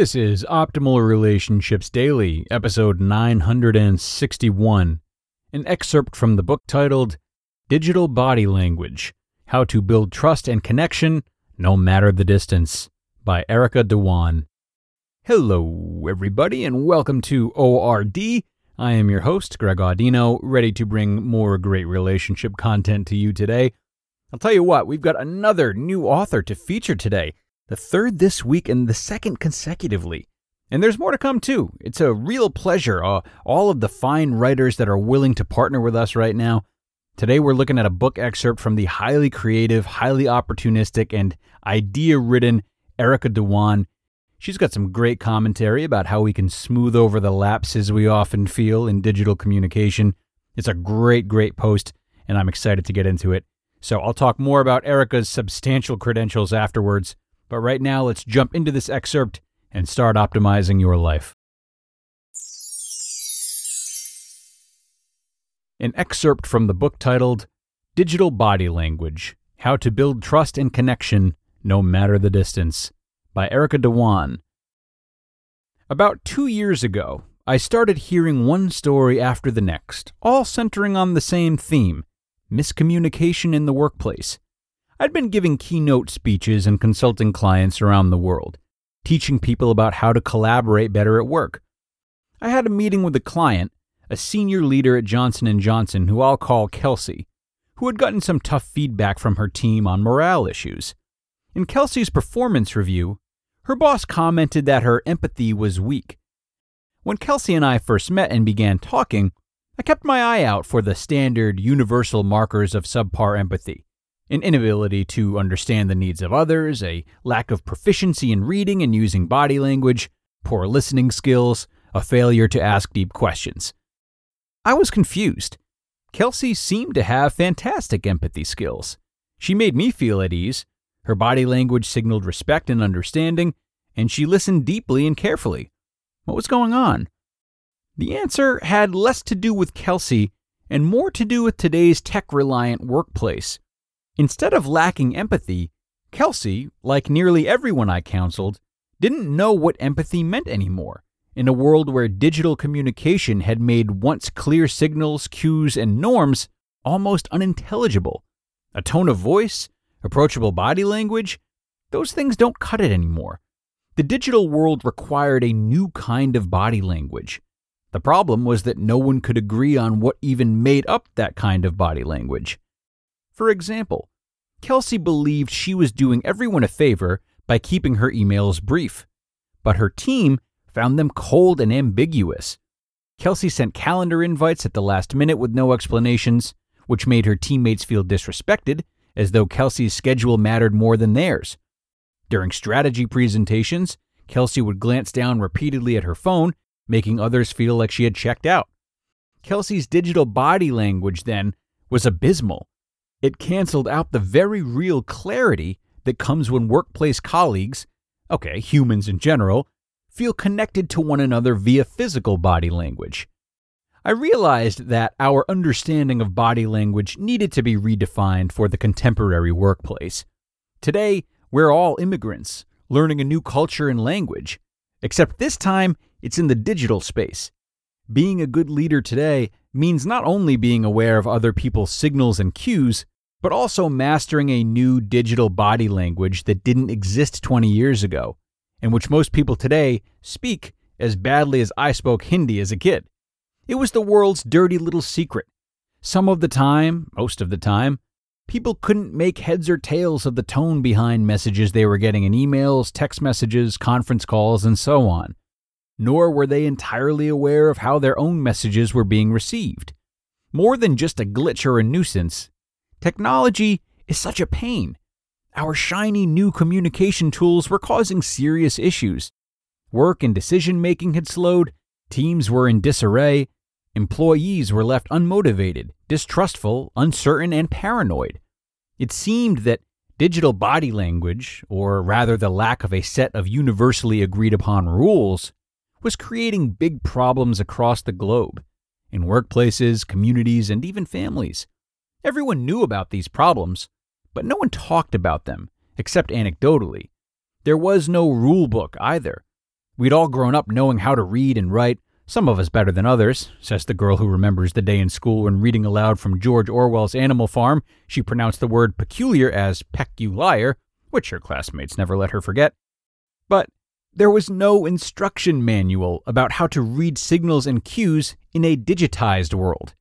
This is Optimal Relationships Daily, episode 961, an excerpt from the book titled Digital Body Language How to Build Trust and Connection No Matter the Distance by Erica Dhawan. Hello, everybody, and welcome to ORD. I am your host, Greg Audino, ready to bring more great relationship content to you today. I'll tell you what, we've got another new author to feature today the third this week and the second consecutively. And there's more to come too. It's a real pleasure. Uh, all of the fine writers that are willing to partner with us right now. Today we're looking at a book excerpt from the highly creative, highly opportunistic, and idea ridden Erica Dhawan. She's got some great commentary about how we can smooth over the lapses we often feel in digital communication. It's a great, great post, and I'm excited to get into it. So I'll talk more about Erica's substantial credentials afterwards. But right now, let's jump into this excerpt and start optimizing your life. An excerpt from the book titled Digital Body Language How to Build Trust and Connection No Matter the Distance by Erica Dhawan. About two years ago, I started hearing one story after the next, all centering on the same theme miscommunication in the workplace. I'd been giving keynote speeches and consulting clients around the world, teaching people about how to collaborate better at work. I had a meeting with a client, a senior leader at Johnson & Johnson who I'll call Kelsey, who had gotten some tough feedback from her team on morale issues. In Kelsey's performance review, her boss commented that her empathy was weak. When Kelsey and I first met and began talking, I kept my eye out for the standard universal markers of subpar empathy an inability to understand the needs of others, a lack of proficiency in reading and using body language, poor listening skills, a failure to ask deep questions. I was confused. Kelsey seemed to have fantastic empathy skills. She made me feel at ease. Her body language signaled respect and understanding, and she listened deeply and carefully. What was going on? The answer had less to do with Kelsey and more to do with today's tech reliant workplace. Instead of lacking empathy, Kelsey, like nearly everyone I counseled, didn't know what empathy meant anymore in a world where digital communication had made once clear signals, cues, and norms almost unintelligible. A tone of voice, approachable body language, those things don't cut it anymore. The digital world required a new kind of body language. The problem was that no one could agree on what even made up that kind of body language. For example, Kelsey believed she was doing everyone a favor by keeping her emails brief, but her team found them cold and ambiguous. Kelsey sent calendar invites at the last minute with no explanations, which made her teammates feel disrespected, as though Kelsey's schedule mattered more than theirs. During strategy presentations, Kelsey would glance down repeatedly at her phone, making others feel like she had checked out. Kelsey's digital body language, then, was abysmal it canceled out the very real clarity that comes when workplace colleagues, okay, humans in general, feel connected to one another via physical body language. I realized that our understanding of body language needed to be redefined for the contemporary workplace. Today, we're all immigrants, learning a new culture and language, except this time it's in the digital space. Being a good leader today means not only being aware of other people's signals and cues, but also mastering a new digital body language that didn't exist 20 years ago, and which most people today speak as badly as I spoke Hindi as a kid. It was the world's dirty little secret. Some of the time, most of the time, people couldn't make heads or tails of the tone behind messages they were getting in emails, text messages, conference calls, and so on. Nor were they entirely aware of how their own messages were being received. More than just a glitch or a nuisance, Technology is such a pain. Our shiny new communication tools were causing serious issues. Work and decision making had slowed, teams were in disarray, employees were left unmotivated, distrustful, uncertain, and paranoid. It seemed that digital body language, or rather the lack of a set of universally agreed upon rules, was creating big problems across the globe, in workplaces, communities, and even families. Everyone knew about these problems, but no one talked about them, except anecdotally. There was no rule book either. We'd all grown up knowing how to read and write, some of us better than others, says the girl who remembers the day in school when reading aloud from George Orwell's Animal Farm, she pronounced the word peculiar as peculiar, which her classmates never let her forget. But there was no instruction manual about how to read signals and cues in a digitized world.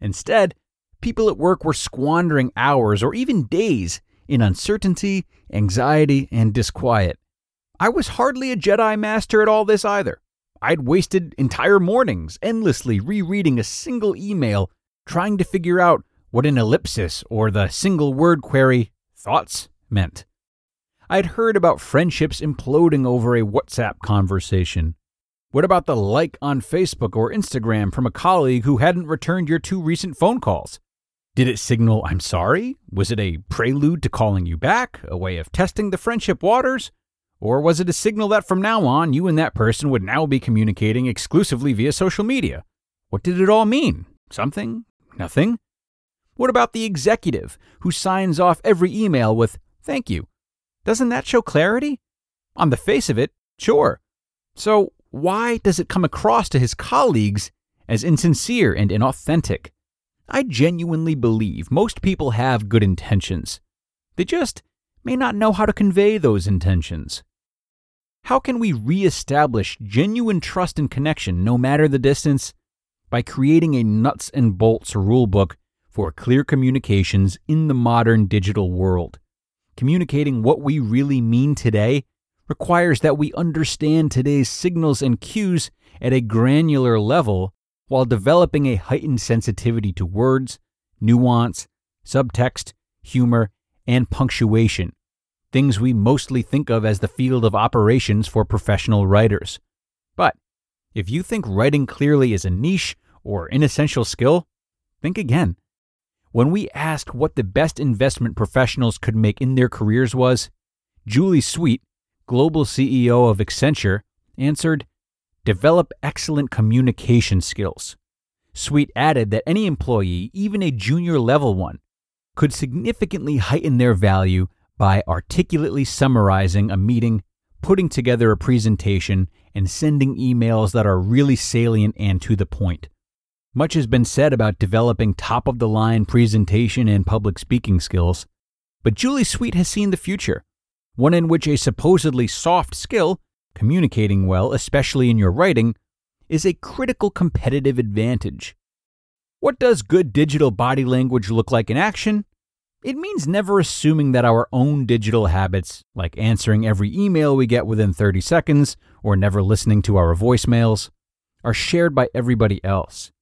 Instead, people at work were squandering hours or even days in uncertainty, anxiety, and disquiet. I was hardly a Jedi Master at all this either. I'd wasted entire mornings endlessly rereading a single email trying to figure out what an ellipsis or the single word query thoughts meant. I'd heard about friendships imploding over a WhatsApp conversation. What about the like on Facebook or Instagram from a colleague who hadn't returned your two recent phone calls? Did it signal I'm sorry? Was it a prelude to calling you back, a way of testing the friendship waters? Or was it a signal that from now on you and that person would now be communicating exclusively via social media? What did it all mean? Something? Nothing? What about the executive who signs off every email with thank you? Doesn't that show clarity? On the face of it, sure. So why does it come across to his colleagues as insincere and inauthentic? I genuinely believe most people have good intentions. They just may not know how to convey those intentions. How can we reestablish genuine trust and connection no matter the distance? By creating a nuts and bolts rulebook for clear communications in the modern digital world. Communicating what we really mean today requires that we understand today's signals and cues at a granular level while developing a heightened sensitivity to words, nuance, subtext, humor, and punctuation, things we mostly think of as the field of operations for professional writers. But if you think writing clearly is a niche or inessential skill, think again. When we asked what the best investment professionals could make in their careers was, Julie Sweet, global CEO of Accenture, answered, Develop excellent communication skills. Sweet added that any employee, even a junior level one, could significantly heighten their value by articulately summarizing a meeting, putting together a presentation, and sending emails that are really salient and to the point. Much has been said about developing top of the line presentation and public speaking skills, but Julie Sweet has seen the future, one in which a supposedly soft skill, communicating well, especially in your writing, is a critical competitive advantage. What does good digital body language look like in action? It means never assuming that our own digital habits, like answering every email we get within 30 seconds or never listening to our voicemails, are shared by everybody else.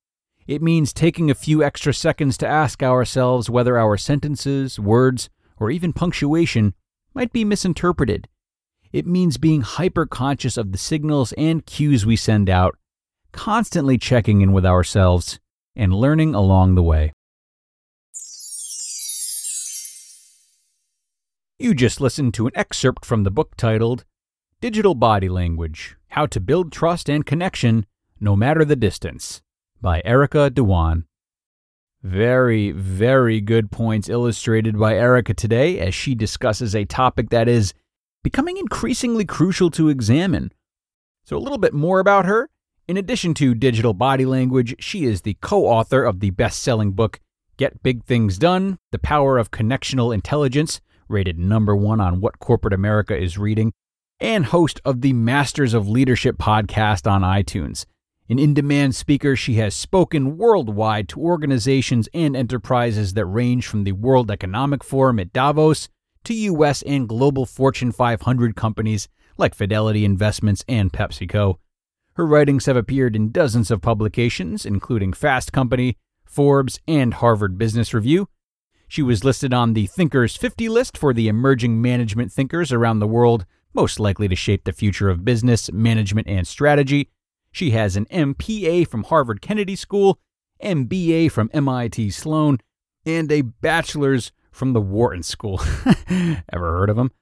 It means taking a few extra seconds to ask ourselves whether our sentences, words, or even punctuation might be misinterpreted. It means being hyper conscious of the signals and cues we send out, constantly checking in with ourselves, and learning along the way. You just listened to an excerpt from the book titled Digital Body Language How to Build Trust and Connection No Matter the Distance by Erica Dhawan. Very, very good points illustrated by Erica today as she discusses a topic that is becoming increasingly crucial to examine. So, a little bit more about her. In addition to digital body language, she is the co author of the best selling book Get Big Things Done The Power of Connectional Intelligence, rated number one on what corporate America is reading, and host of the Masters of Leadership podcast on iTunes. An in demand speaker, she has spoken worldwide to organizations and enterprises that range from the World Economic Forum at Davos to U.S. and global Fortune 500 companies like Fidelity Investments and PepsiCo. Her writings have appeared in dozens of publications, including Fast Company, Forbes, and Harvard Business Review. She was listed on the Thinkers 50 list for the emerging management thinkers around the world most likely to shape the future of business, management, and strategy. She has an MPA from Harvard Kennedy School, MBA from MIT Sloan, and a bachelor's from the Wharton School. Ever heard of them?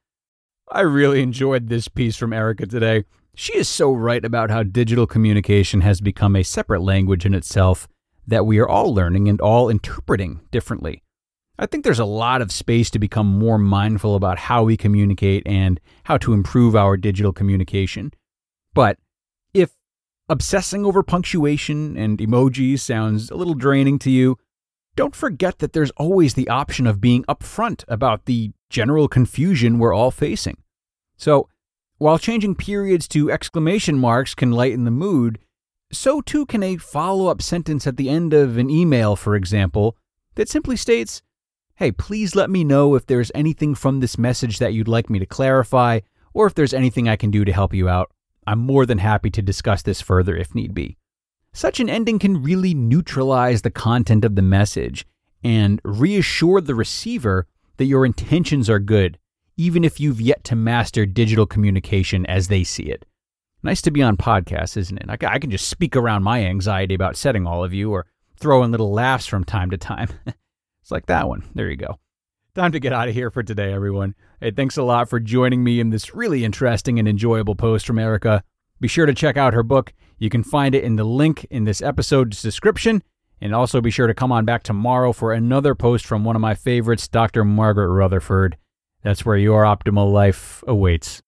I really enjoyed this piece from Erica today. She is so right about how digital communication has become a separate language in itself that we are all learning and all interpreting differently. I think there's a lot of space to become more mindful about how we communicate and how to improve our digital communication. But obsessing over punctuation and emojis sounds a little draining to you, don't forget that there's always the option of being upfront about the general confusion we're all facing. So, while changing periods to exclamation marks can lighten the mood, so too can a follow up sentence at the end of an email, for example, that simply states, Hey, please let me know if there's anything from this message that you'd like me to clarify, or if there's anything I can do to help you out. I'm more than happy to discuss this further if need be. Such an ending can really neutralize the content of the message and reassure the receiver that your intentions are good, even if you've yet to master digital communication as they see it. Nice to be on podcasts, isn't it? I can just speak around my anxiety about setting all of you or throw in little laughs from time to time. it's like that one. There you go. Time to get out of here for today, everyone. Hey, thanks a lot for joining me in this really interesting and enjoyable post from Erica. Be sure to check out her book. You can find it in the link in this episode's description. And also be sure to come on back tomorrow for another post from one of my favorites, Dr. Margaret Rutherford. That's where your optimal life awaits.